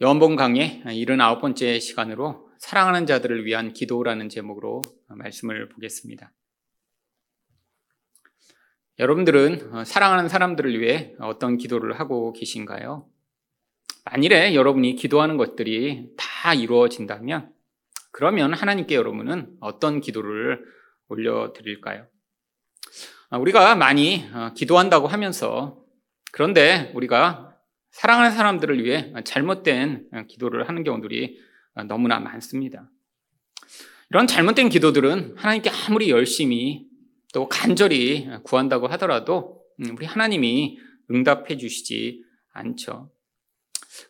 요한복음 강의 79번째 시간으로 사랑하는 자들을 위한 기도라는 제목으로 말씀을 보겠습니다. 여러분들은 사랑하는 사람들을 위해 어떤 기도를 하고 계신가요? 만일에 여러분이 기도하는 것들이 다 이루어진다면 그러면 하나님께 여러분은 어떤 기도를 올려드릴까요? 우리가 많이 기도한다고 하면서 그런데 우리가 사랑하는 사람들을 위해 잘못된 기도를 하는 경우들이 너무나 많습니다. 이런 잘못된 기도들은 하나님께 아무리 열심히 또 간절히 구한다고 하더라도 우리 하나님이 응답해 주시지 않죠.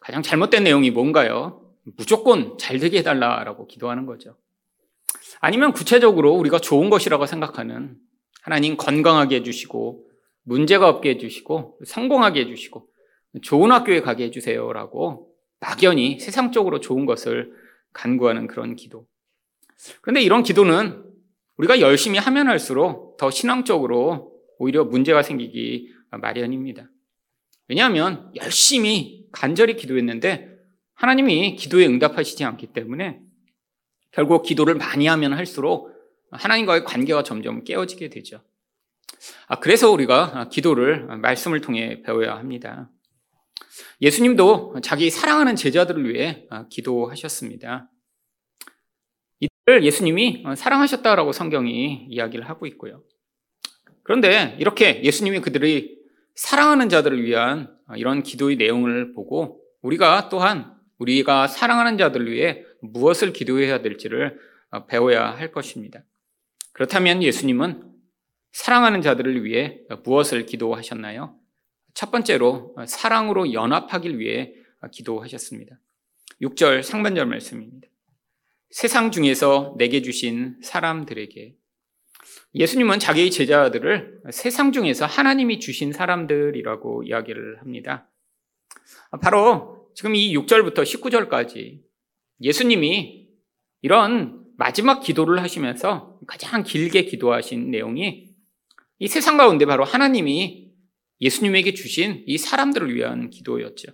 가장 잘못된 내용이 뭔가요? 무조건 잘 되게 해달라라고 기도하는 거죠. 아니면 구체적으로 우리가 좋은 것이라고 생각하는 하나님 건강하게 해주시고 문제가 없게 해주시고 성공하게 해주시고 좋은 학교에 가게 해주세요라고 막연히 세상적으로 좋은 것을 간구하는 그런 기도. 그런데 이런 기도는 우리가 열심히 하면 할수록 더 신앙적으로 오히려 문제가 생기기 마련입니다. 왜냐하면 열심히 간절히 기도했는데 하나님이 기도에 응답하시지 않기 때문에 결국 기도를 많이 하면 할수록 하나님과의 관계가 점점 깨어지게 되죠. 아, 그래서 우리가 기도를 말씀을 통해 배워야 합니다. 예수님도 자기 사랑하는 제자들을 위해 기도하셨습니다. 이들을 예수님이 사랑하셨다라고 성경이 이야기를 하고 있고요. 그런데 이렇게 예수님이 그들이 사랑하는 자들을 위한 이런 기도의 내용을 보고 우리가 또한 우리가 사랑하는 자들을 위해 무엇을 기도해야 될지를 배워야 할 것입니다. 그렇다면 예수님은 사랑하는 자들을 위해 무엇을 기도하셨나요? 첫 번째로 사랑으로 연합하길 위해 기도하셨습니다. 6절 상반절 말씀입니다. 세상 중에서 내게 주신 사람들에게 예수님은 자기의 제자들을 세상 중에서 하나님이 주신 사람들이라고 이야기를 합니다. 바로 지금 이 6절부터 19절까지 예수님이 이런 마지막 기도를 하시면서 가장 길게 기도하신 내용이 이 세상 가운데 바로 하나님이 예수님에게 주신 이 사람들을 위한 기도였죠.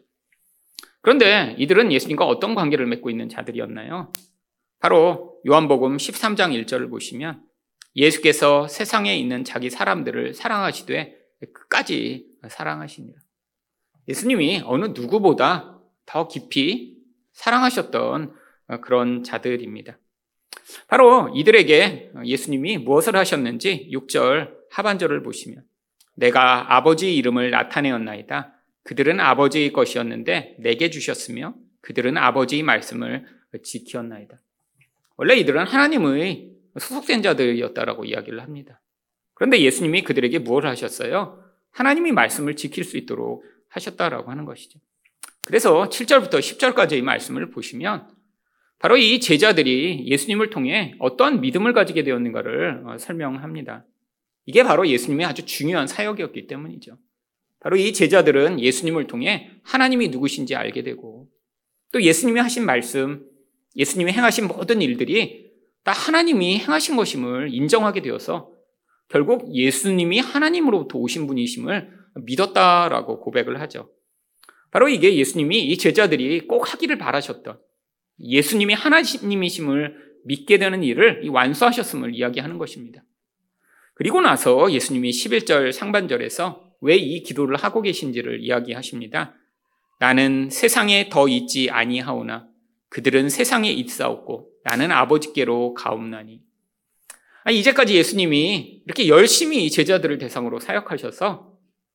그런데 이들은 예수님과 어떤 관계를 맺고 있는 자들이었나요? 바로 요한복음 13장 1절을 보시면 예수께서 세상에 있는 자기 사람들을 사랑하시되 끝까지 사랑하십니다. 예수님이 어느 누구보다 더 깊이 사랑하셨던 그런 자들입니다. 바로 이들에게 예수님이 무엇을 하셨는지 6절 하반절을 보시면 내가 아버지 이름을 나타내었나이다. 그들은 아버지의 것이었는데 내게 주셨으며 그들은 아버지의 말씀을 지키었나이다. 원래 이들은 하나님의 수속된 자들이었다라고 이야기를 합니다. 그런데 예수님이 그들에게 무엇을 하셨어요? 하나님이 말씀을 지킬 수 있도록 하셨다라고 하는 것이죠. 그래서 7절부터 10절까지의 말씀을 보시면 바로 이 제자들이 예수님을 통해 어떠한 믿음을 가지게 되었는가를 설명합니다. 이게 바로 예수님의 아주 중요한 사역이었기 때문이죠. 바로 이 제자들은 예수님을 통해 하나님이 누구신지 알게 되고 또 예수님이 하신 말씀, 예수님이 행하신 모든 일들이 다 하나님이 행하신 것임을 인정하게 되어서 결국 예수님이 하나님으로부터 오신 분이심을 믿었다라고 고백을 하죠. 바로 이게 예수님이 이 제자들이 꼭 하기를 바라셨던 예수님이 하나님이심을 믿게 되는 일을 완수하셨음을 이야기하는 것입니다. 그리고 나서 예수님이 11절 상반절에서 왜 이 기도를 하고 계신지를 이야기하십니다. 나는 세상에 더 있지 아니하오나 그들은 세상에 있사옵고 나는 아버지께로 가옵나니. 아, 이제까지 예수님이 이렇게 열심히 제자들을 대상으로 사역하셔서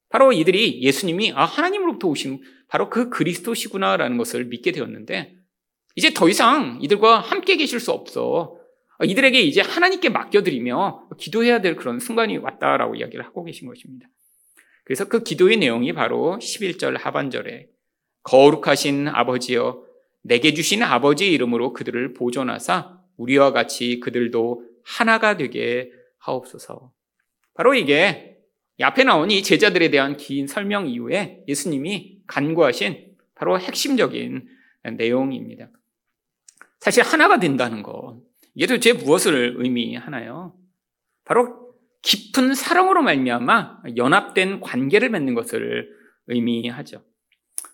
바로 이들이 예수님이 아, 하나님으로부터 오신 바로 그 그리스도시구나라는 것을 믿게 되었는데 이제 더 이상 이들과 함께 계실 수 없어. 이들에게 이제 하나님께 맡겨드리며 기도해야 될 그런 순간이 왔다라고 이야기를 하고 계신 것입니다. 그래서 그 기도의 내용이 바로 11절 하반절에 거룩하신 아버지여 내게 주신 아버지의 이름으로 그들을 보존하사 우리와 같이 그들도 하나가 되게 하옵소서. 바로 이게 앞에 나온 이 제자들에 대한 긴 설명 이후에 예수님이 간구하신 바로 핵심적인 내용입니다. 사실 하나가 된다는 것, 이게 도대체 무엇을 의미하나요? 바로 깊은 사랑으로 말미암아 연합된 관계를 맺는 것을 의미하죠.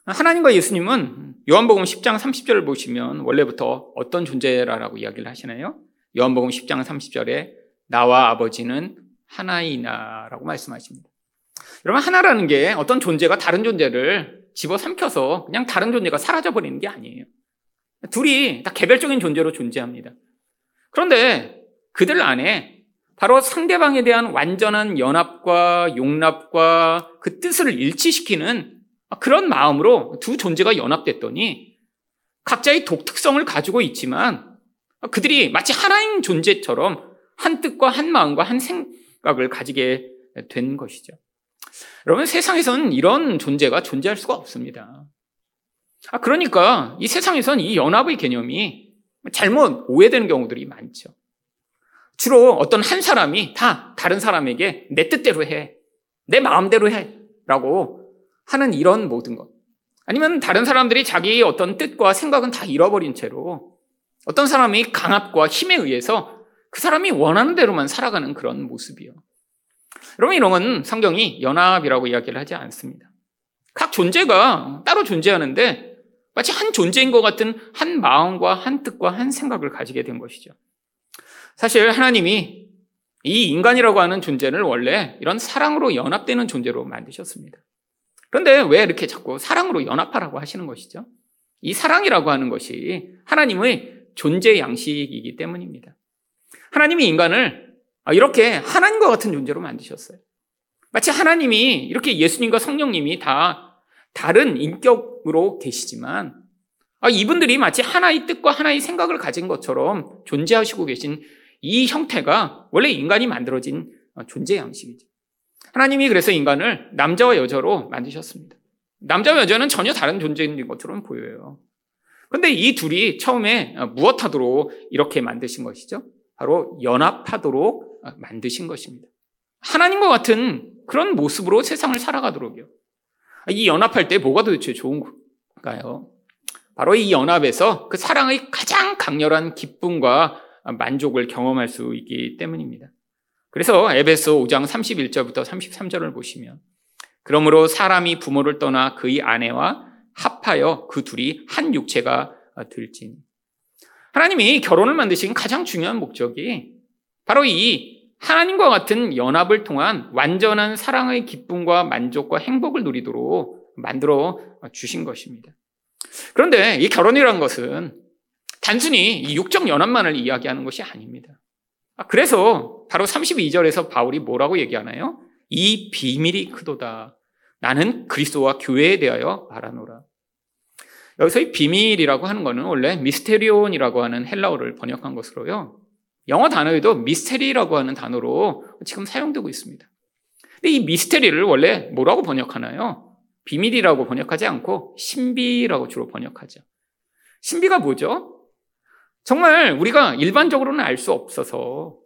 하나님과 예수님은 요한복음 10장 30절을 보시면 원래부터 어떤 존재라라고 이야기를 하시나요? 요한복음 10장 30절에 나와 아버지는 하나이나라고 말씀하십니다. 여러분 하나라는 게 어떤 존재가 다른 존재를 집어삼켜서 그냥 다른 존재가 사라져 버리는 게 아니에요. 둘이 다 개별적인 존재로 존재합니다. 그런데 그들 안에 바로 상대방에 대한 완전한 연합과 용납과 그 뜻을 일치시키는 그런 마음으로 두 존재가 연합됐더니 각자의 독특성을 가지고 있지만 그들이 마치 하나인 존재처럼 한 뜻과 한 마음과 한 생각을 가지게 된 것이죠. 여러분, 세상에서는 이런 존재가 존재할 수가 없습니다. 아, 그러니까 이 세상에선 이 연합의 개념이 잘못 오해되는 경우들이 많죠. 주로 어떤 한 사람이 다 다른 사람에게 내 뜻대로 해. 내 마음대로 해. 라고 하는 이런 모든 것. 아니면 다른 사람들이 자기의 어떤 뜻과 생각은 다 잃어버린 채로 어떤 사람이 강압과 힘에 의해서 그 사람이 원하는 대로만 살아가는 그런 모습이요. 여러분, 이런 건 성경이 연합이라고 이야기를 하지 않습니다. 각 존재가 따로 존재하는데 마치 한 존재인 것 같은 한 마음과 한 뜻과 한 생각을 가지게 된 것이죠. 사실 하나님이 이 인간이라고 하는 존재를 원래 이런 사랑으로 연합되는 존재로 만드셨습니다. 그런데 왜 이렇게 자꾸 사랑으로 연합하라고 하시는 것이죠? 이 사랑이라고 하는 것이 하나님의 존재 양식이기 때문입니다. 하나님이 인간을 이렇게 하나님과 같은 존재로 만드셨어요. 마치 하나님이 이렇게 예수님과 성령님이 다 다른 인격으로 계시지만 이분들이 마치 하나의 뜻과 하나의 생각을 가진 것처럼 존재하시고 계신 이 형태가 원래 인간이 만들어진 존재 양식이죠. 하나님이 그래서 인간을 남자와 여자로 만드셨습니다. 남자와 여자는 전혀 다른 존재인 것처럼 보여요. 그런데 이 둘이 처음에 무엇하도록 이렇게 만드신 것이죠? 바로 연합하도록 만드신 것입니다. 하나님과 같은 그런 모습으로 세상을 살아가도록요. 이 연합할 때 뭐가 도대체 좋은가요? 바로 이 연합에서 그 사랑의 가장 강렬한 기쁨과 만족을 경험할 수 있기 때문입니다. 그래서 에베소 5장 31절부터 33절을 보시면 그러므로 사람이 부모를 떠나 그의 아내와 합하여 그 둘이 한 육체가 될진. 하나님이 결혼을 만드신 가장 중요한 목적이 바로 이 하나님과 같은 연합을 통한 완전한 사랑의 기쁨과 만족과 행복을 누리도록 만들어 주신 것입니다. 그런데 이 결혼이란 것은 단순히 이 육적 연합만을 이야기하는 것이 아닙니다. 아, 그래서 바로 32절에서 바울이 뭐라고 얘기하나요? 이 비밀이 크도다. 나는 그리스도와 교회에 대하여 말하노라. 여기서 이 비밀이라고 하는 것은 원래 미스테리온이라고 하는 헬라어를 번역한 것으로요. 영어 단어에도 미스테리라고 하는 단어로 지금 사용되고 있습니다. 근데 이 미스테리를 원래 뭐라고 번역하나요? 비밀이라고 번역하지 않고 신비라고 주로 번역하죠. 신비가 뭐죠? 정말 우리가 일반적으로는 알 수 없어서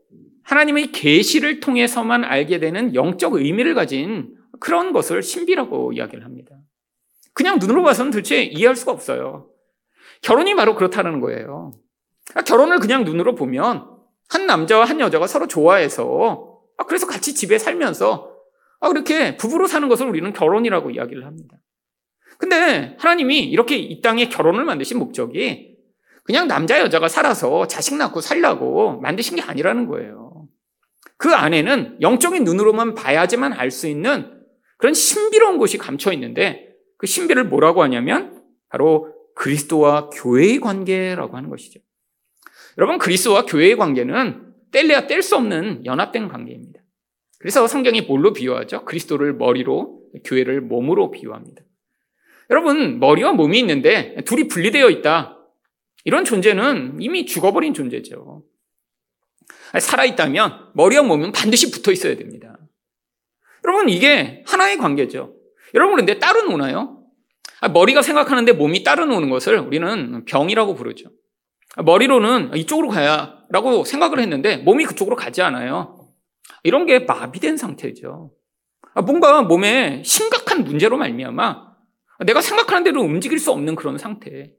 하나님의 계시를 통해서만 알게 되는 영적 의미를 가진 그런 것을 신비라고 이야기를 합니다. 그냥 눈으로 봐서는 도대체 이해할 수가 없어요. 결혼이 바로 그렇다는 거예요. 결혼을 그냥 눈으로 보면 한 남자와 한 여자가 서로 좋아해서 아, 그래서 같이 집에 살면서 아, 그렇게 부부로 사는 것을 우리는 결혼이라고 이야기를 합니다. 근데 하나님이 이렇게 이 땅에 결혼을 만드신 목적이 그냥 남자 여자가 살아서 자식 낳고 살라고 만드신 게 아니라는 거예요. 그 안에는 영적인 눈으로만 봐야지만 알 수 있는 그런 신비로운 것이 감춰 있는데 그 신비를 뭐라고 하냐면 바로 그리스도와 교회의 관계라고 하는 것이죠. 여러분 그리스도와 교회의 관계는 뗄래야 뗄 수 없는 연합된 관계입니다. 그래서 성경이 뭘로 비유하죠? 그리스도를 머리로 교회를 몸으로 비유합니다. 여러분 머리와 몸이 있는데 둘이 분리되어 있다. 이런 존재는 이미 죽어버린 존재죠. 살아있다면 머리와 몸은 반드시 붙어 있어야 됩니다. 여러분 이게 하나의 관계죠. 여러분 그런데 따로 노나요? 아, 머리가 생각하는데 몸이 따로 노는 것을 우리는 병이라고 부르죠. 아, 머리로는 이쪽으로 가야라고 생각을 했는데 몸이 그쪽으로 가지 않아요. 이런 게 마비된 상태죠. 아, 뭔가 몸에 심각한 문제로 말미암아 내가 생각하는 대로 움직일 수 없는 그런 상태.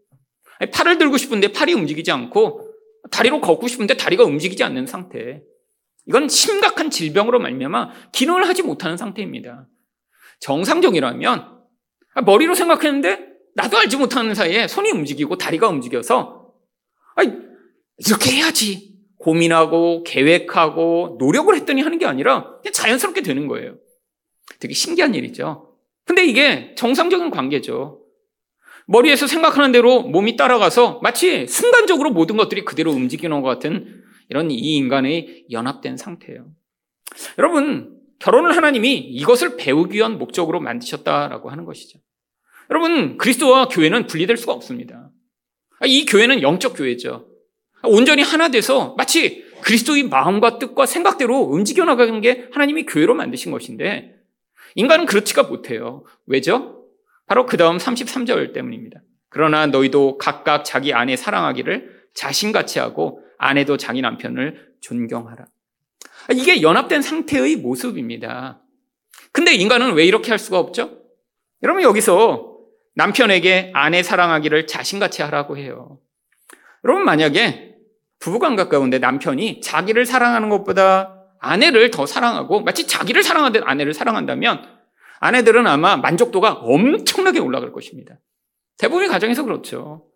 팔을 들고 싶은데 팔이 움직이지 않고 다리로 걷고 싶은데 다리가 움직이지 않는 상태. 이건 심각한 질병으로 말미암아 기능을 하지 못하는 상태입니다. 정상적이라면 머리로 생각했는데 나도 알지 못하는 사이에 손이 움직이고 다리가 움직여서 아니 이렇게 해야지 고민하고 계획하고 노력을 했더니 하는 게 아니라 그냥 자연스럽게 되는 거예요. 되게 신기한 일이죠. 근데 이게 정상적인 관계죠. 머리에서 생각하는 대로 몸이 따라가서 마치 순간적으로 모든 것들이 그대로 움직이는 것 같은 이런 이 인간의 연합된 상태예요. 여러분, 결혼을 하나님이 이것을 배우기 위한 목적으로 만드셨다라고 하는 것이죠. 여러분, 그리스도와 교회는 분리될 수가 없습니다. 이 교회는 영적 교회죠. 온전히 하나 돼서 마치 그리스도의 마음과 뜻과 생각대로 움직여 나가는 게 하나님이 교회로 만드신 것인데 인간은 그렇지가 못해요. 왜죠? 바로 그 다음 33절 때문입니다. 그러나 너희도 각각 자기 아내 사랑하기를 자신같이 하고 아내도 자기 남편을 존경하라. 이게 연합된 상태의 모습입니다. 근데 인간은 왜 이렇게 할 수가 없죠? 여러분 여기서 남편에게 아내 사랑하기를 자신같이 하라고 해요. 여러분 만약에 부부관계 가운데 남편이 자기를 사랑하는 것보다 아내를 더 사랑하고 마치 자기를 사랑하듯 아내를 사랑한다면 아내들은 아마 만족도가 엄청나게 올라갈 것입니다. 대부분의 가정에서 그렇죠.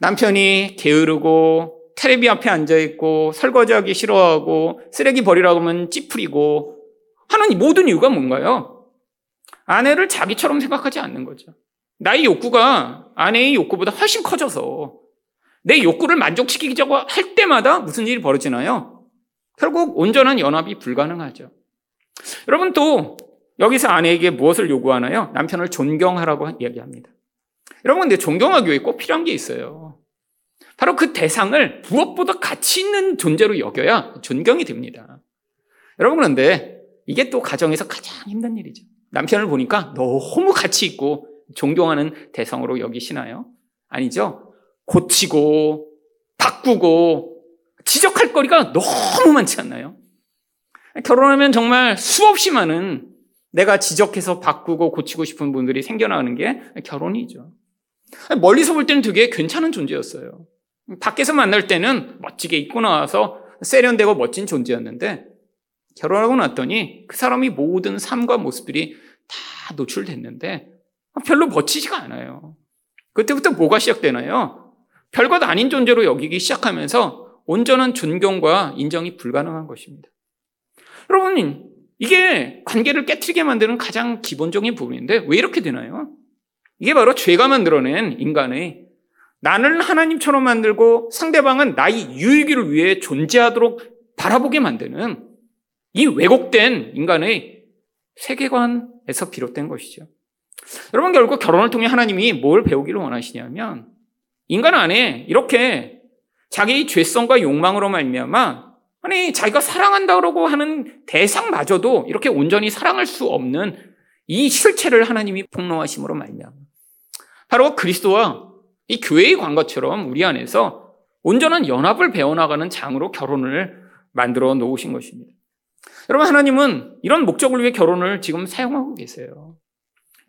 남편이 게으르고 테레비 앞에 앉아 있고 설거지하기 싫어하고 쓰레기 버리라고 하면 찌푸리고 하는 모든 이유가 뭔가요? 아내를 자기처럼 생각하지 않는 거죠. 나의 욕구가 아내의 욕구보다 훨씬 커져서 내 욕구를 만족시키자고 할 때마다 무슨 일이 벌어지나요? 결국 온전한 연합이 불가능하죠. 여러분 또 여기서 아내에게 무엇을 요구하나요? 남편을 존경하라고 얘기합니다. 여러분 근데 존경하기 위해 꼭 필요한 게 있어요. 바로 그 대상을 무엇보다 가치 있는 존재로 여겨야 존경이 됩니다. 여러분 그런데 이게 또 가정에서 가장 힘든 일이죠. 남편을 보니까 너무 가치 있고 존경하는 대상으로 여기시나요? 아니죠. 고치고 바꾸고 지적할 거리가 너무 많지 않나요? 결혼하면 정말 수없이 많은 내가 지적해서 바꾸고 고치고 싶은 분들이 생겨나는 게 결혼이죠. 멀리서 볼 때는 되게 괜찮은 존재였어요. 밖에서 만날 때는 멋지게 입고 나와서 세련되고 멋진 존재였는데 결혼하고 났더니 그 사람이 모든 삶과 모습들이 다 노출됐는데 별로 멋지지가 않아요. 그때부터 뭐가 시작되나요? 별것 아닌 존재로 여기기 시작하면서 온전한 존경과 인정이 불가능한 것입니다. 여러분, 이게 관계를 깨뜨리게 만드는 가장 기본적인 부분인데 왜 이렇게 되나요? 이게 바로 죄가 만들어낸 인간의 나는 하나님처럼 만들고 상대방은 나의 유익을 위해 존재하도록 바라보게 만드는 이 왜곡된 인간의 세계관에서 비롯된 것이죠. 여러분 결국 결혼을 통해 하나님이 뭘 배우기를 원하시냐면 인간 안에 이렇게 자기의 죄성과 욕망으로 말미암아 아니 자기가 사랑한다고 하는 대상마저도 이렇게 온전히 사랑할 수 없는 이 실체를 하나님이 폭로하심으로 말미암아 바로 그리스도와 이 교회의 관계처럼 우리 안에서 온전한 연합을 배워나가는 장으로 결혼을 만들어 놓으신 것입니다. 여러분 하나님은 이런 목적을 위해 결혼을 지금 사용하고 계세요.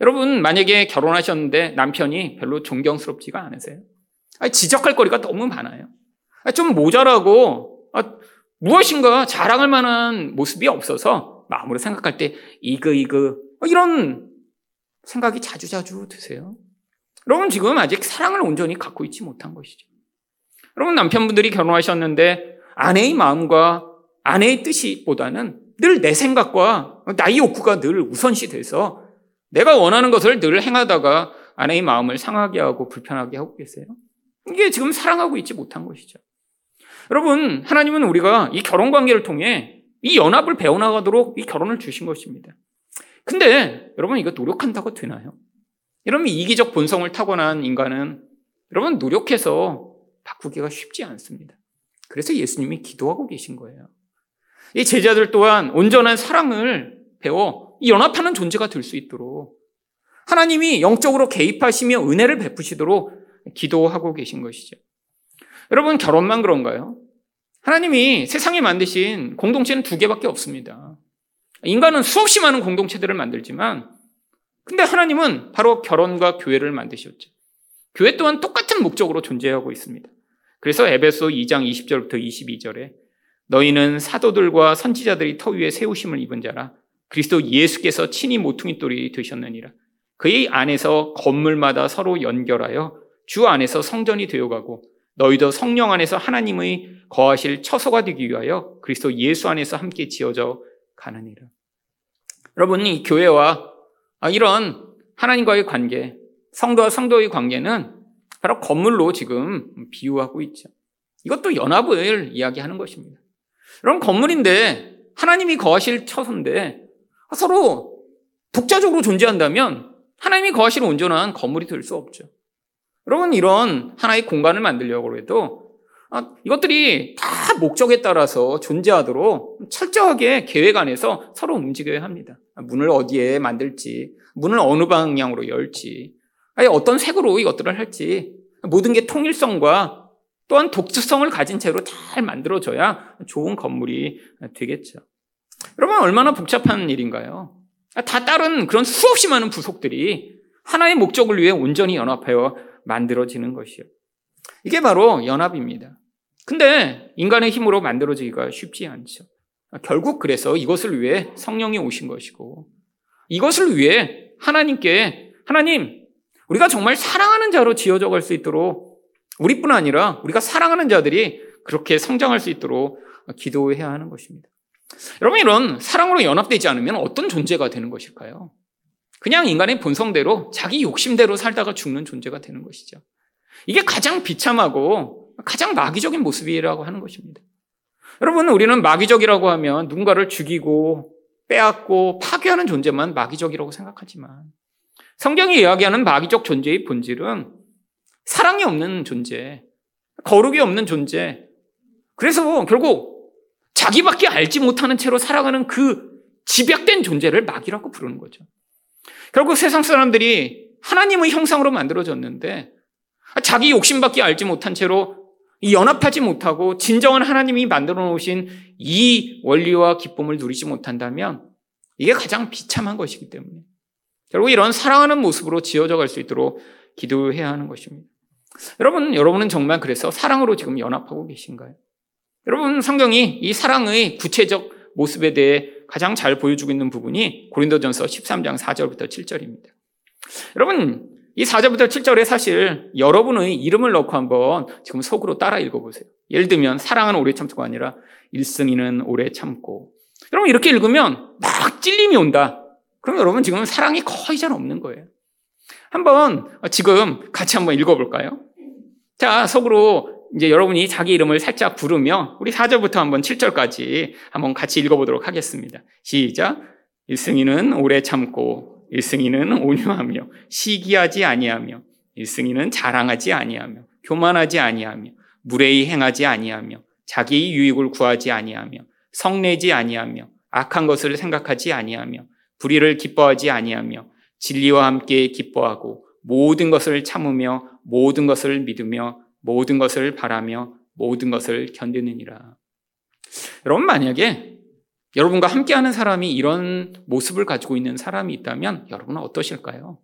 여러분 만약에 결혼하셨는데 남편이 별로 존경스럽지가 않으세요? 아니, 지적할 거리가 너무 많아요. 아니, 좀 모자라고 아, 무엇인가 자랑할 만한 모습이 없어서 마음으로 생각할 때 이거 이거 이런 생각이 자주자주 드세요. 여러분 지금 아직 사랑을 온전히 갖고 있지 못한 것이죠. 여러분 남편분들이 결혼하셨는데 아내의 마음과 아내의 뜻이보다는 늘 내 생각과 나의 욕구가 늘 우선시 돼서 내가 원하는 것을 늘 행하다가 아내의 마음을 상하게 하고 불편하게 하고 계세요. 이게 지금 사랑하고 있지 못한 것이죠. 여러분, 하나님은 우리가 이 결혼 관계를 통해 이 연합을 배워나가도록 이 결혼을 주신 것입니다. 근데 여러분 이거 노력한다고 되나요? 여러분 이기적 본성을 타고난 인간은 여러분 노력해서 바꾸기가 쉽지 않습니다. 그래서 예수님이 기도하고 계신 거예요. 이 제자들 또한 온전한 사랑을 배워 연합하는 존재가 될 수 있도록 하나님이 영적으로 개입하시며 은혜를 베푸시도록 기도하고 계신 것이죠. 여러분, 결혼만 그런가요? 하나님이 세상에 만드신 공동체는 두 개밖에 없습니다. 인간은 수없이 많은 공동체들을 만들지만, 근데 하나님은 바로 결혼과 교회를 만드셨죠. 교회 또한 똑같은 목적으로 존재하고 있습니다. 그래서 에베소 2장 20절부터 22절에 너희는 사도들과 선지자들이 터 위에 세우심을 입은 자라 그리스도 예수께서 친히 모퉁이 돌이 되셨느니라. 그의 안에서 건물마다 서로 연결하여 주 안에서 성전이 되어가고 너희도 성령 안에서 하나님의 거하실 처소가 되기 위하여 그리스도 예수 안에서 함께 지어져 가느니라. 여러분, 이 교회와 이런 하나님과의 관계, 성도와 성도의 관계는 바로 건물로 지금 비유하고 있죠. 이것도 연합을 이야기하는 것입니다. 여러분, 건물인데 하나님이 거하실 처소인데 서로 독자적으로 존재한다면 하나님이 거하실 온전한 건물이 될 수 없죠. 여러분, 이런 하나의 공간을 만들려고 해도 아, 이것들이 다 목적에 따라서 존재하도록 철저하게 계획 안에서 서로 움직여야 합니다. 문을 어디에 만들지, 문을 어느 방향으로 열지, 어떤 색으로 이것들을 할지, 모든 게 통일성과 또한 독특성을 가진 채로 잘 만들어져야 좋은 건물이 되겠죠. 여러분, 얼마나 복잡한 일인가요? 다 다른 그런 수없이 많은 부속들이 하나의 목적을 위해 온전히 연합하여 만들어지는 것이요. 이게 바로 연합입니다. 근데 인간의 힘으로 만들어지기가 쉽지 않죠. 결국 그래서 이것을 위해 성령이 오신 것이고 이것을 위해 하나님께 하나님 우리가 정말 사랑하는 자로 지어져 갈 수 있도록 우리뿐 아니라 우리가 사랑하는 자들이 그렇게 성장할 수 있도록 기도해야 하는 것입니다. 여러분 이런 사랑으로 연합되지 않으면 어떤 존재가 되는 것일까요? 그냥 인간의 본성대로 자기 욕심대로 살다가 죽는 존재가 되는 것이죠. 이게 가장 비참하고 가장 마귀적인 모습이라고 하는 것입니다. 여러분, 우리는 마귀적이라고 하면 누군가를 죽이고 빼앗고 파괴하는 존재만 마귀적이라고 생각하지만 성경이 이야기하는 마귀적 존재의 본질은 사랑이 없는 존재, 거룩이 없는 존재. 그래서 결국 자기밖에 알지 못하는 채로 살아가는 그 집약된 존재를 마귀라고 부르는 거죠. 결국 세상 사람들이 하나님의 형상으로 만들어졌는데 자기 욕심밖에 알지 못한 채로 연합하지 못하고 진정한 하나님이 만들어 놓으신 이 원리와 기쁨을 누리지 못한다면 이게 가장 비참한 것이기 때문에 결국 이런 사랑하는 모습으로 지어져 갈 수 있도록 기도해야 하는 것입니다. 여러분, 여러분은 정말 그래서 사랑으로 지금 연합하고 계신가요? 여러분, 성경이 이 사랑의 구체적 모습에 대해 가장 잘 보여주고 있는 부분이 고린도전서 13장 4절부터 7절입니다. 여러분, 이 4절부터 7절에 사실 여러분의 이름을 넣고 한번 지금 속으로 따라 읽어보세요. 예를 들면 사랑은 오래 참고가 아니라 일승이는 오래 참고. 여러분 이렇게 읽으면 막 찔림이 온다. 그럼 여러분 지금 사랑이 거의 잘 없는 거예요. 한번 지금 같이 한번 읽어볼까요? 자, 속으로 이제 여러분이 자기 이름을 살짝 부르며 우리 4절부터 한번 7절까지 한번 같이 읽어보도록 하겠습니다. 시작. 일승이는 오래 참고 일승이는 온유하며 시기하지 아니하며 일승이는 자랑하지 아니하며 교만하지 아니하며 무례히 행하지 아니하며 자기의 유익을 구하지 아니하며 성내지 아니하며 악한 것을 생각하지 아니하며 불의를 기뻐하지 아니하며 진리와 함께 기뻐하고 모든 것을 참으며 모든 것을 믿으며 모든 것을 바라며 모든 것을 견디느니라. 여러분 만약에 여러분과 함께하는 사람이 이런 모습을 가지고 있는 사람이 있다면 여러분은 어떠실까요?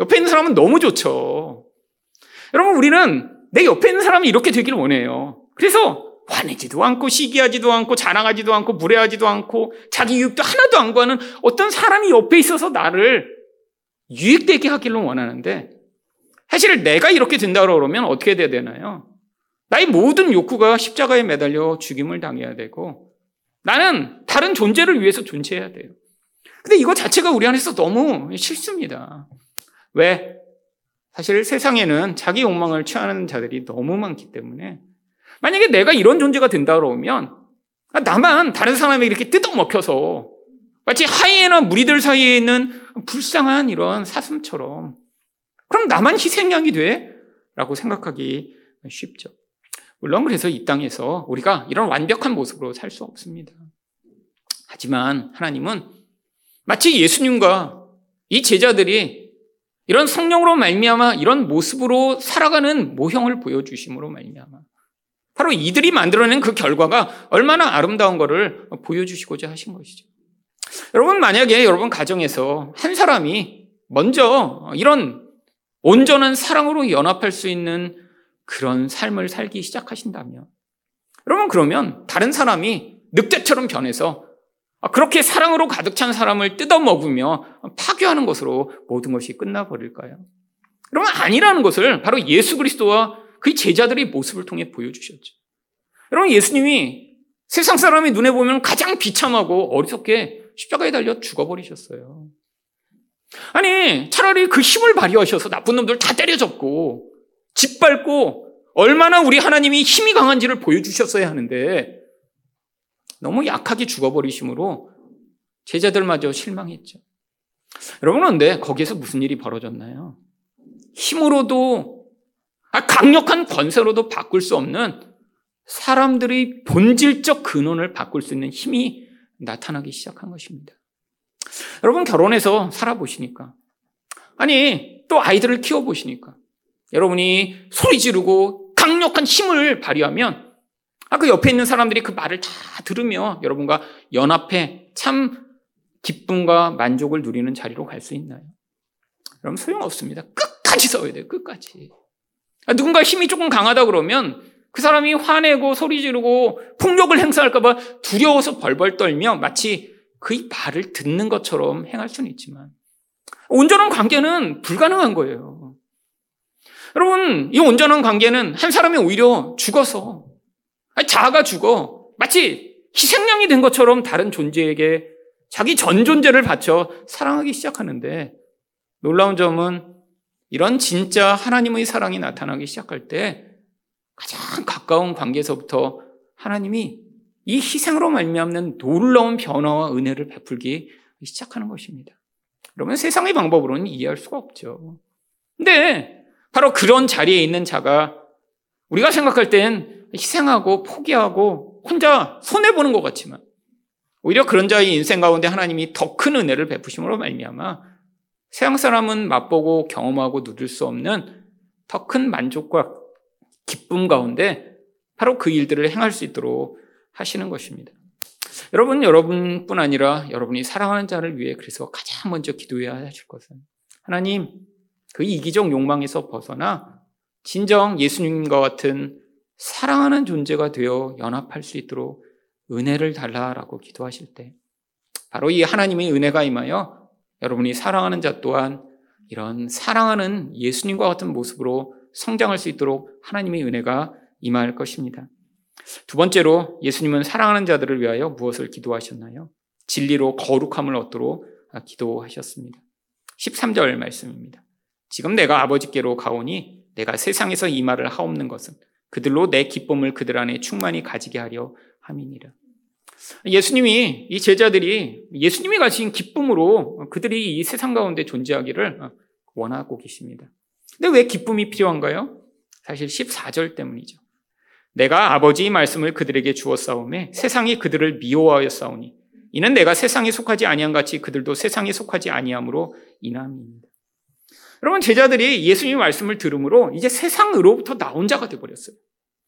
옆에 있는 사람은 너무 좋죠. 여러분, 우리는 내 옆에 있는 사람이 이렇게 되기를 원해요. 그래서 화내지도 않고 시기하지도 않고 자랑하지도 않고 무례하지도 않고 자기 유익도 하나도 안 구하는 어떤 사람이 옆에 있어서 나를 유익되게 하기를 원하는데 사실 내가 이렇게 된다고 그러면 어떻게 돼야 되나요? 나의 모든 욕구가 십자가에 매달려 죽임을 당해야 되고 나는 다른 존재를 위해서 존재해야 돼요. 근데 이거 자체가 우리 안에서 너무 싫습니다. 왜? 사실 세상에는 자기 욕망을 취하는 자들이 너무 많기 때문에 만약에 내가 이런 존재가 된다 그러면 나만 다른 사람에게 이렇게 뜯어먹혀서 마치 하이에나 무리들 사이에 있는 불쌍한 이런 사슴처럼 그럼 나만 희생양이 돼? 라고 생각하기 쉽죠. 물론 그래서 이 땅에서 우리가 이런 완벽한 모습으로 살 수 없습니다. 하지만 하나님은 마치 예수님과 이 제자들이 이런 성령으로 말미암아 이런 모습으로 살아가는 모형을 보여주심으로 말미암아 바로 이들이 만들어낸 그 결과가 얼마나 아름다운 것을 보여주시고자 하신 것이죠. 여러분 만약에 여러분 가정에서 한 사람이 먼저 이런 온전한 사랑으로 연합할 수 있는 그런 삶을 살기 시작하신다면 여러분 그러면 다른 사람이 늑대처럼 변해서 아, 그렇게 사랑으로 가득 찬 사람을 뜯어먹으며 파괴하는 것으로 모든 것이 끝나버릴까요? 그러면 아니라는 것을 바로 예수 그리스도와 그 제자들의 모습을 통해 보여주셨죠. 여러분, 예수님이 세상 사람이 눈에 보면 가장 비참하고 어리석게 십자가에 달려 죽어버리셨어요. 아니, 차라리 그 힘을 발휘하셔서 나쁜 놈들 다 때려잡고, 짓밟고, 얼마나 우리 하나님이 힘이 강한지를 보여주셨어야 하는데, 너무 약하게 죽어버리심으로 제자들마저 실망했죠. 여러분, 그런데 거기에서 무슨 일이 벌어졌나요? 힘으로도, 아, 강력한 권세로도 바꿀 수 없는 사람들의 본질적 근원을 바꿀 수 있는 힘이 나타나기 시작한 것입니다. 여러분 결혼해서 살아보시니까 아니 또 아이들을 키워보시니까 여러분이 소리 지르고 강력한 힘을 발휘하면 아, 그 옆에 있는 사람들이 그 말을 다 들으며 여러분과 연합해 참 기쁨과 만족을 누리는 자리로 갈 수 있나요? 여러분 소용없습니다. 끝까지 싸워야 돼요. 끝까지. 아, 누군가 힘이 조금 강하다 그러면 그 사람이 화내고 소리 지르고 폭력을 행사할까봐 두려워서 벌벌 떨며 마치 그의 말을 듣는 것처럼 행할 수는 있지만 온전한 관계는 불가능한 거예요. 여러분, 이 온전한 관계는 한 사람이 오히려 죽어서 자아가 죽어 마치 희생양이 된 것처럼 다른 존재에게 자기 전 존재를 바쳐 사랑하기 시작하는데 놀라운 점은 이런 진짜 하나님의 사랑이 나타나기 시작할 때 가장 가까운 관계에서부터 하나님이 이 희생으로 말미암는 놀라운 변화와 은혜를 베풀기 시작하는 것입니다. 그러면 세상의 방법으로는 이해할 수가 없죠. 근데 바로 그런 자리에 있는 자가 우리가 생각할 땐 희생하고 포기하고 혼자 손해보는 것 같지만 오히려 그런 자의 인생 가운데 하나님이 더 큰 은혜를 베푸심으로 말미암아 세상 사람은 맛보고 경험하고 누릴 수 없는 더 큰 만족과 기쁨 가운데 바로 그 일들을 행할 수 있도록 하시는 것입니다. 여러분, 여러분뿐 아니라 여러분이 사랑하는 자를 위해 그래서 가장 먼저 기도해야 하실 것은 하나님, 그 이기적 욕망에서 벗어나 진정 예수님과 같은 사랑하는 존재가 되어 연합할 수 있도록 은혜를 달라라고 기도하실 때 바로 이 하나님의 은혜가 임하여 여러분이 사랑하는 자 또한 이런 사랑하는 예수님과 같은 모습으로 성장할 수 있도록 하나님의 은혜가 임할 것입니다. 두 번째로 예수님은 사랑하는 자들을 위하여 무엇을 기도하셨나요? 진리로 거룩함을 얻도록 기도하셨습니다. 13절 말씀입니다. 지금 내가 아버지께로 가오니 내가 세상에서 이 말을 하옵는 것은 그들로 내 기쁨을 그들 안에 충만히 가지게 하려 함이니라. 예수님이 이 제자들이 예수님이 가신 기쁨으로 그들이 이 세상 가운데 존재하기를 원하고 계십니다. 근데 왜 기쁨이 필요한가요? 사실 14절 때문이죠. 내가 아버지의 말씀을 그들에게 주었사오매 세상이 그들을 미워하였사오니 이는 내가 세상에 속하지 아니한 같이 그들도 세상에 속하지 아니함으로 인함입니다. 여러분 제자들이 예수님의 말씀을 들음으로 이제 세상으로부터 나온 자가 돼 버렸어요.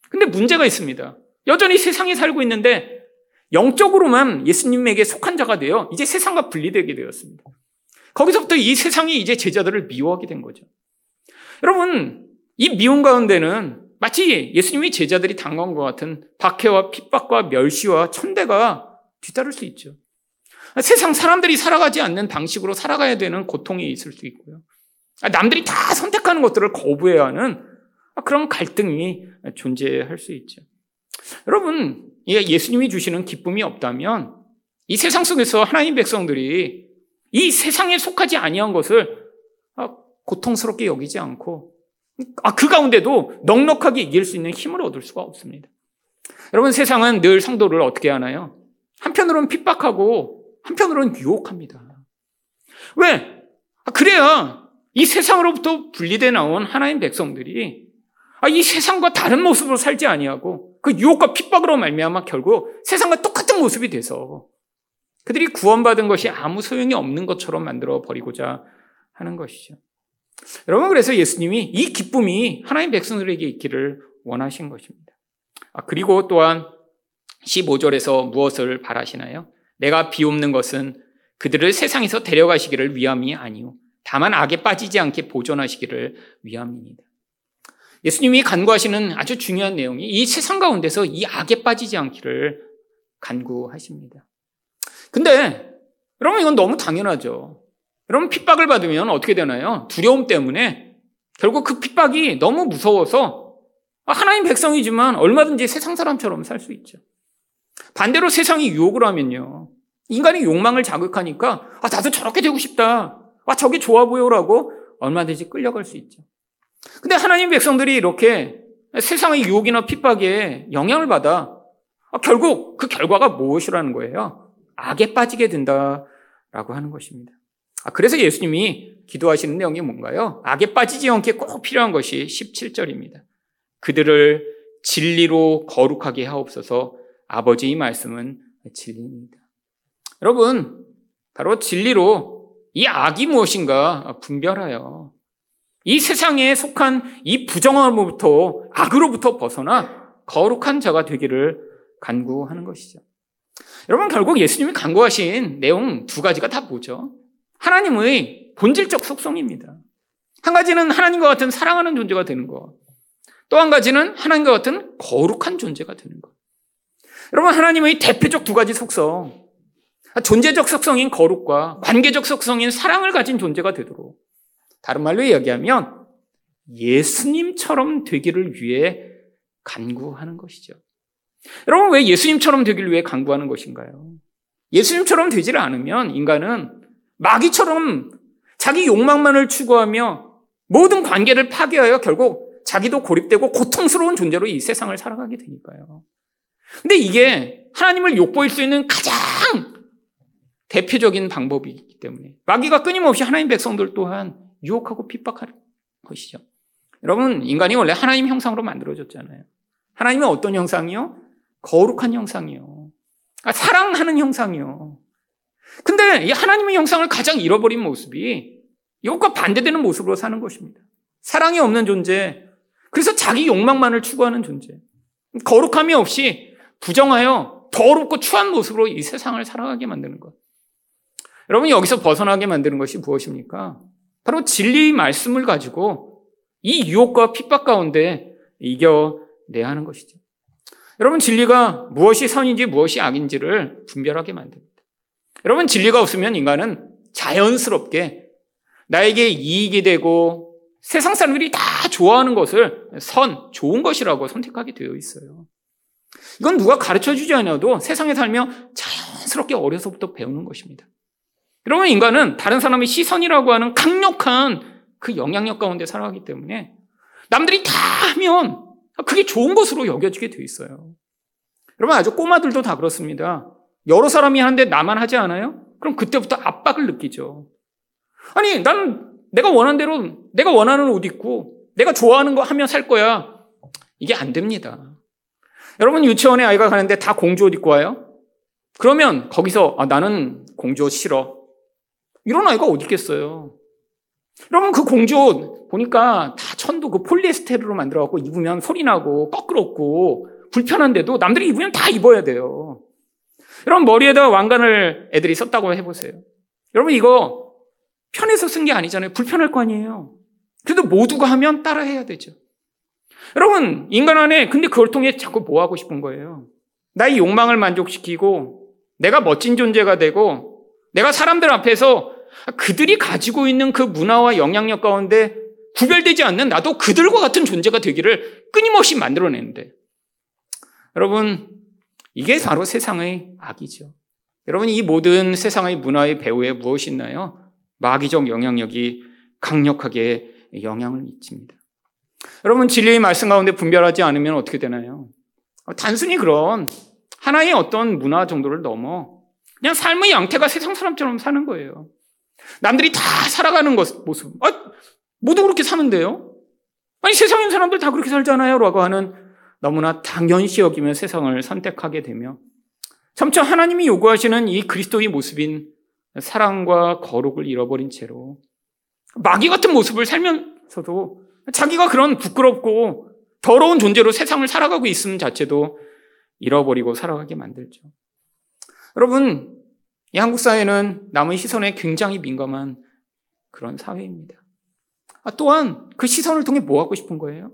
근데 문제가 있습니다. 여전히 세상에 살고 있는데 영적으로만 예수님에게 속한 자가 되어 이제 세상과 분리되게 되었습니다. 거기서부터 이 세상이 이제 제자들을 미워하게 된 거죠. 여러분, 이 미움 가운데는 마치 예수님이 제자들이 당한 것 같은 박해와 핍박과 멸시와 천대가 뒤따를 수 있죠. 세상 사람들이 살아가지 않는 방식으로 살아가야 되는 고통이 있을 수 있고요. 남들이 다 선택하는 것들을 거부해야 하는 그런 갈등이 존재할 수 있죠. 여러분, 예수님이 주시는 기쁨이 없다면 이 세상 속에서 하나님 백성들이 이 세상에 속하지 아니한 것을 고통스럽게 여기지 않고 아, 그 가운데도 넉넉하게 이길 수 있는 힘을 얻을 수가 없습니다. 여러분 세상은 늘 성도를 어떻게 하나요? 한편으로는 핍박하고 한편으로는 유혹합니다. 왜? 아, 그래야 이 세상으로부터 분리돼 나온 하나님 백성들이 아, 이 세상과 다른 모습으로 살지 아니하고 그 유혹과 핍박으로 말미암아 결국 세상과 똑같은 모습이 돼서 그들이 구원받은 것이 아무 소용이 없는 것처럼 만들어 버리고자 하는 것이죠. 여러분 그래서 예수님이 이 기쁨이 하나님 백성들에게 있기를 원하신 것입니다. 아, 그리고 또한 15절에서 무엇을 바라시나요? 내가 비옵는 것은 그들을 세상에서 데려가시기를 위함이 아니요 다만 악에 빠지지 않게 보존하시기를 위함입니다. 예수님이 간구하시는 아주 중요한 내용이 이 세상 가운데서 이 악에 빠지지 않기를 간구하십니다. 근데 여러분 이건 너무 당연하죠. 여러분 핍박을 받으면 어떻게 되나요? 두려움 때문에 결국 그 핍박이 너무 무서워서 하나님 백성이지만 얼마든지 세상 사람처럼 살 수 있죠. 반대로 세상이 유혹을 하면요. 인간이 욕망을 자극하니까 아 나도 저렇게 되고 싶다. 아 저게 좋아 보여라고 얼마든지 끌려갈 수 있죠. 근데 하나님 백성들이 이렇게 세상의 유혹이나 핍박에 영향을 받아 아, 결국 그 결과가 무엇이라는 거예요? 악에 빠지게 된다라고 하는 것입니다. 아, 그래서 예수님이 기도하시는 내용이 뭔가요? 악에 빠지지 않게 꼭 필요한 것이 17절입니다. 그들을 진리로 거룩하게 하옵소서 아버지의 말씀은 진리입니다. 여러분, 바로 진리로 이 악이 무엇인가 분별하여 이 세상에 속한 이 부정함으로부터 악으로부터 벗어나 거룩한 자가 되기를 간구하는 것이죠. 여러분 결국 예수님이 간구하신 내용 두 가지가 다 뭐죠? 하나님의 본질적 속성입니다. 한 가지는 하나님과 같은 사랑하는 존재가 되는 것. 또 한 가지는 하나님과 같은 거룩한 존재가 되는 것. 여러분 하나님의 대표적 두 가지 속성. 존재적 속성인 거룩과 관계적 속성인 사랑을 가진 존재가 되도록 다른 말로 이야기하면 예수님처럼 되기를 위해 간구하는 것이죠. 여러분, 왜 예수님처럼 되기를 위해 간구하는 것인가요? 예수님처럼 되지를 않으면 인간은 마귀처럼 자기 욕망만을 추구하며 모든 관계를 파괴하여 결국 자기도 고립되고 고통스러운 존재로 이 세상을 살아가게 되니까요. 근데 이게 하나님을 욕보일 수 있는 가장 대표적인 방법이기 때문에 마귀가 끊임없이 하나님 백성들 또한 유혹하고 핍박하는 것이죠. 여러분, 인간이 원래 하나님 형상으로 만들어졌잖아요. 하나님은 어떤 형상이요? 거룩한 형상이요. 아, 사랑하는 형상이요. 근데 이 하나님의 형상을 가장 잃어버린 모습이 이것과 반대되는 모습으로 사는 것입니다. 사랑이 없는 존재. 그래서 자기 욕망만을 추구하는 존재. 거룩함이 없이 부정하여 더럽고 추한 모습으로 이 세상을 살아가게 만드는 것. 여러분 여기서 벗어나게 만드는 것이 무엇입니까? 바로 진리의 말씀을 가지고 이 유혹과 핍박 가운데 이겨내야 하는 것이죠. 여러분, 진리가 무엇이 선인지 무엇이 악인지를 분별하게 만듭니다. 여러분, 진리가 없으면 인간은 자연스럽게 나에게 이익이 되고 세상 사람들이 다 좋아하는 것을 선, 좋은 것이라고 선택하게 되어 있어요. 이건 누가 가르쳐 주지 않아도 세상에 살며 자연스럽게 어려서부터 배우는 것입니다. 여러분, 인간은 다른 사람의 시선이라고 하는 강력한 그 영향력 가운데 살아가기 때문에 남들이 다 하면 그게 좋은 것으로 여겨지게 돼 있어요. 여러분, 아주 꼬마들도 다 그렇습니다. 여러 사람이 하는데 나만 하지 않아요? 그럼 그때부터 압박을 느끼죠. 아니, 나는 내가 원하는 대로 내가 원하는 옷 입고 내가 좋아하는 거 하면 살 거야. 이게 안 됩니다. 여러분, 유치원에 아이가 가는데 다 공주 옷 입고 와요? 그러면 거기서 아, 나는 공주 옷 싫어. 이런 아이가 어디 있겠어요? 여러분 그 공주 보니까 다 천도 그 폴리에스테르로 만들어 갖고 입으면 소리 나고 꺼끄럽고 불편한데도 남들이 입으면 다 입어야 돼요. 여러분 머리에다 왕관을 애들이 썼다고 해보세요. 여러분 이거 편해서 쓴 게 아니잖아요. 불편할 거 아니에요. 그래도 모두가 하면 따라해야 되죠. 여러분 인간 안에 근데 그걸 통해 자꾸 뭐 하고 싶은 거예요. 나의 욕망을 만족시키고 내가 멋진 존재가 되고 내가 사람들 앞에서 그들이 가지고 있는 그 문화와 영향력 가운데 구별되지 않는 나도 그들과 같은 존재가 되기를 끊임없이 만들어내는데 여러분 이게 바로 세상의 악이죠. 여러분 이 모든 세상의 문화의 배후에 무엇이 있나요? 마귀적 영향력이 강력하게 영향을 미칩니다. 여러분 진리의 말씀 가운데 분별하지 않으면 어떻게 되나요? 단순히 그런 하나의 어떤 문화 정도를 넘어 그냥 삶의 양태가 세상 사람처럼 사는 거예요. 남들이 다 살아가는 것, 모습. 아, 모두 그렇게 사는데요? 아니, 세상인 사람들 다 그렇게 살잖아요. 라고 하는 너무나 당연시 여기며 세상을 선택하게 되며 점차 하나님이 요구하시는 이 그리스도의 모습인 사랑과 거룩을 잃어버린 채로 마귀 같은 모습을 살면서도 자기가 그런 부끄럽고 더러운 존재로 세상을 살아가고 있음 자체도 잃어버리고 살아가게 만들죠. 여러분, 이 한국 사회는 남의 시선에 굉장히 민감한 그런 사회입니다. 아, 또한 그 시선을 통해 뭐 하고 싶은 거예요?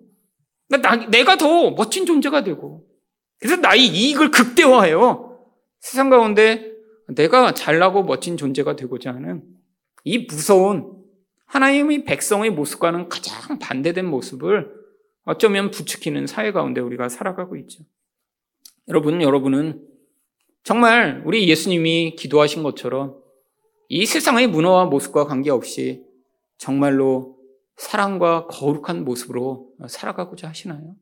나, 내가 더 멋진 존재가 되고, 그래서 나의 이익을 극대화해요. 세상 가운데 내가 잘나고 멋진 존재가 되고자 하는 이 무서운 하나님의 백성의 모습과는 가장 반대된 모습을 어쩌면 부추기는 사회 가운데 우리가 살아가고 있죠. 여러분, 여러분은 정말 우리 예수님이 기도하신 것처럼 이 세상의 문화와 모습과 관계없이 정말로 사랑과 거룩한 모습으로 살아가고자 하시나요?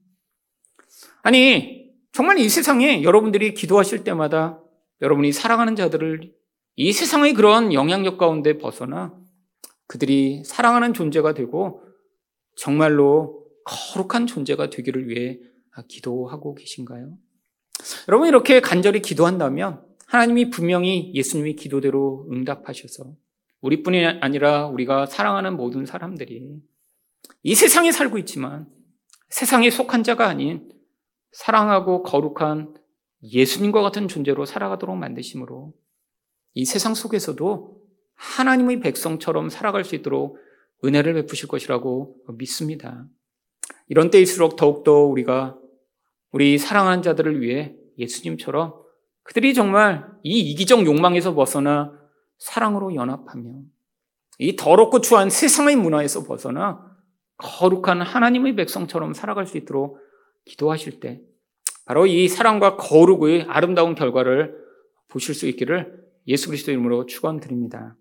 아니, 정말 이 세상에 여러분들이 기도하실 때마다 여러분이 사랑하는 자들을 이 세상의 그런 영향력 가운데 벗어나 그들이 사랑하는 존재가 되고 정말로 거룩한 존재가 되기를 위해 기도하고 계신가요? 여러분 이렇게 간절히 기도한다면 하나님이 분명히 예수님의 기도대로 응답하셔서 우리뿐이 아니라 우리가 사랑하는 모든 사람들이 이 세상에 살고 있지만 세상에 속한 자가 아닌 사랑하고 거룩한 예수님과 같은 존재로 살아가도록 만드심으로 이 세상 속에서도 하나님의 백성처럼 살아갈 수 있도록 은혜를 베푸실 것이라고 믿습니다. 이런 때일수록 더욱더 우리가 우리 사랑하는 자들을 위해 예수님처럼 그들이 정말 이 이기적 욕망에서 벗어나 사랑으로 연합하며 이 더럽고 추한 세상의 문화에서 벗어나 거룩한 하나님의 백성처럼 살아갈 수 있도록 기도하실 때 바로 이 사랑과 거룩의 아름다운 결과를 보실 수 있기를 예수 그리스도 이름으로 축원드립니다.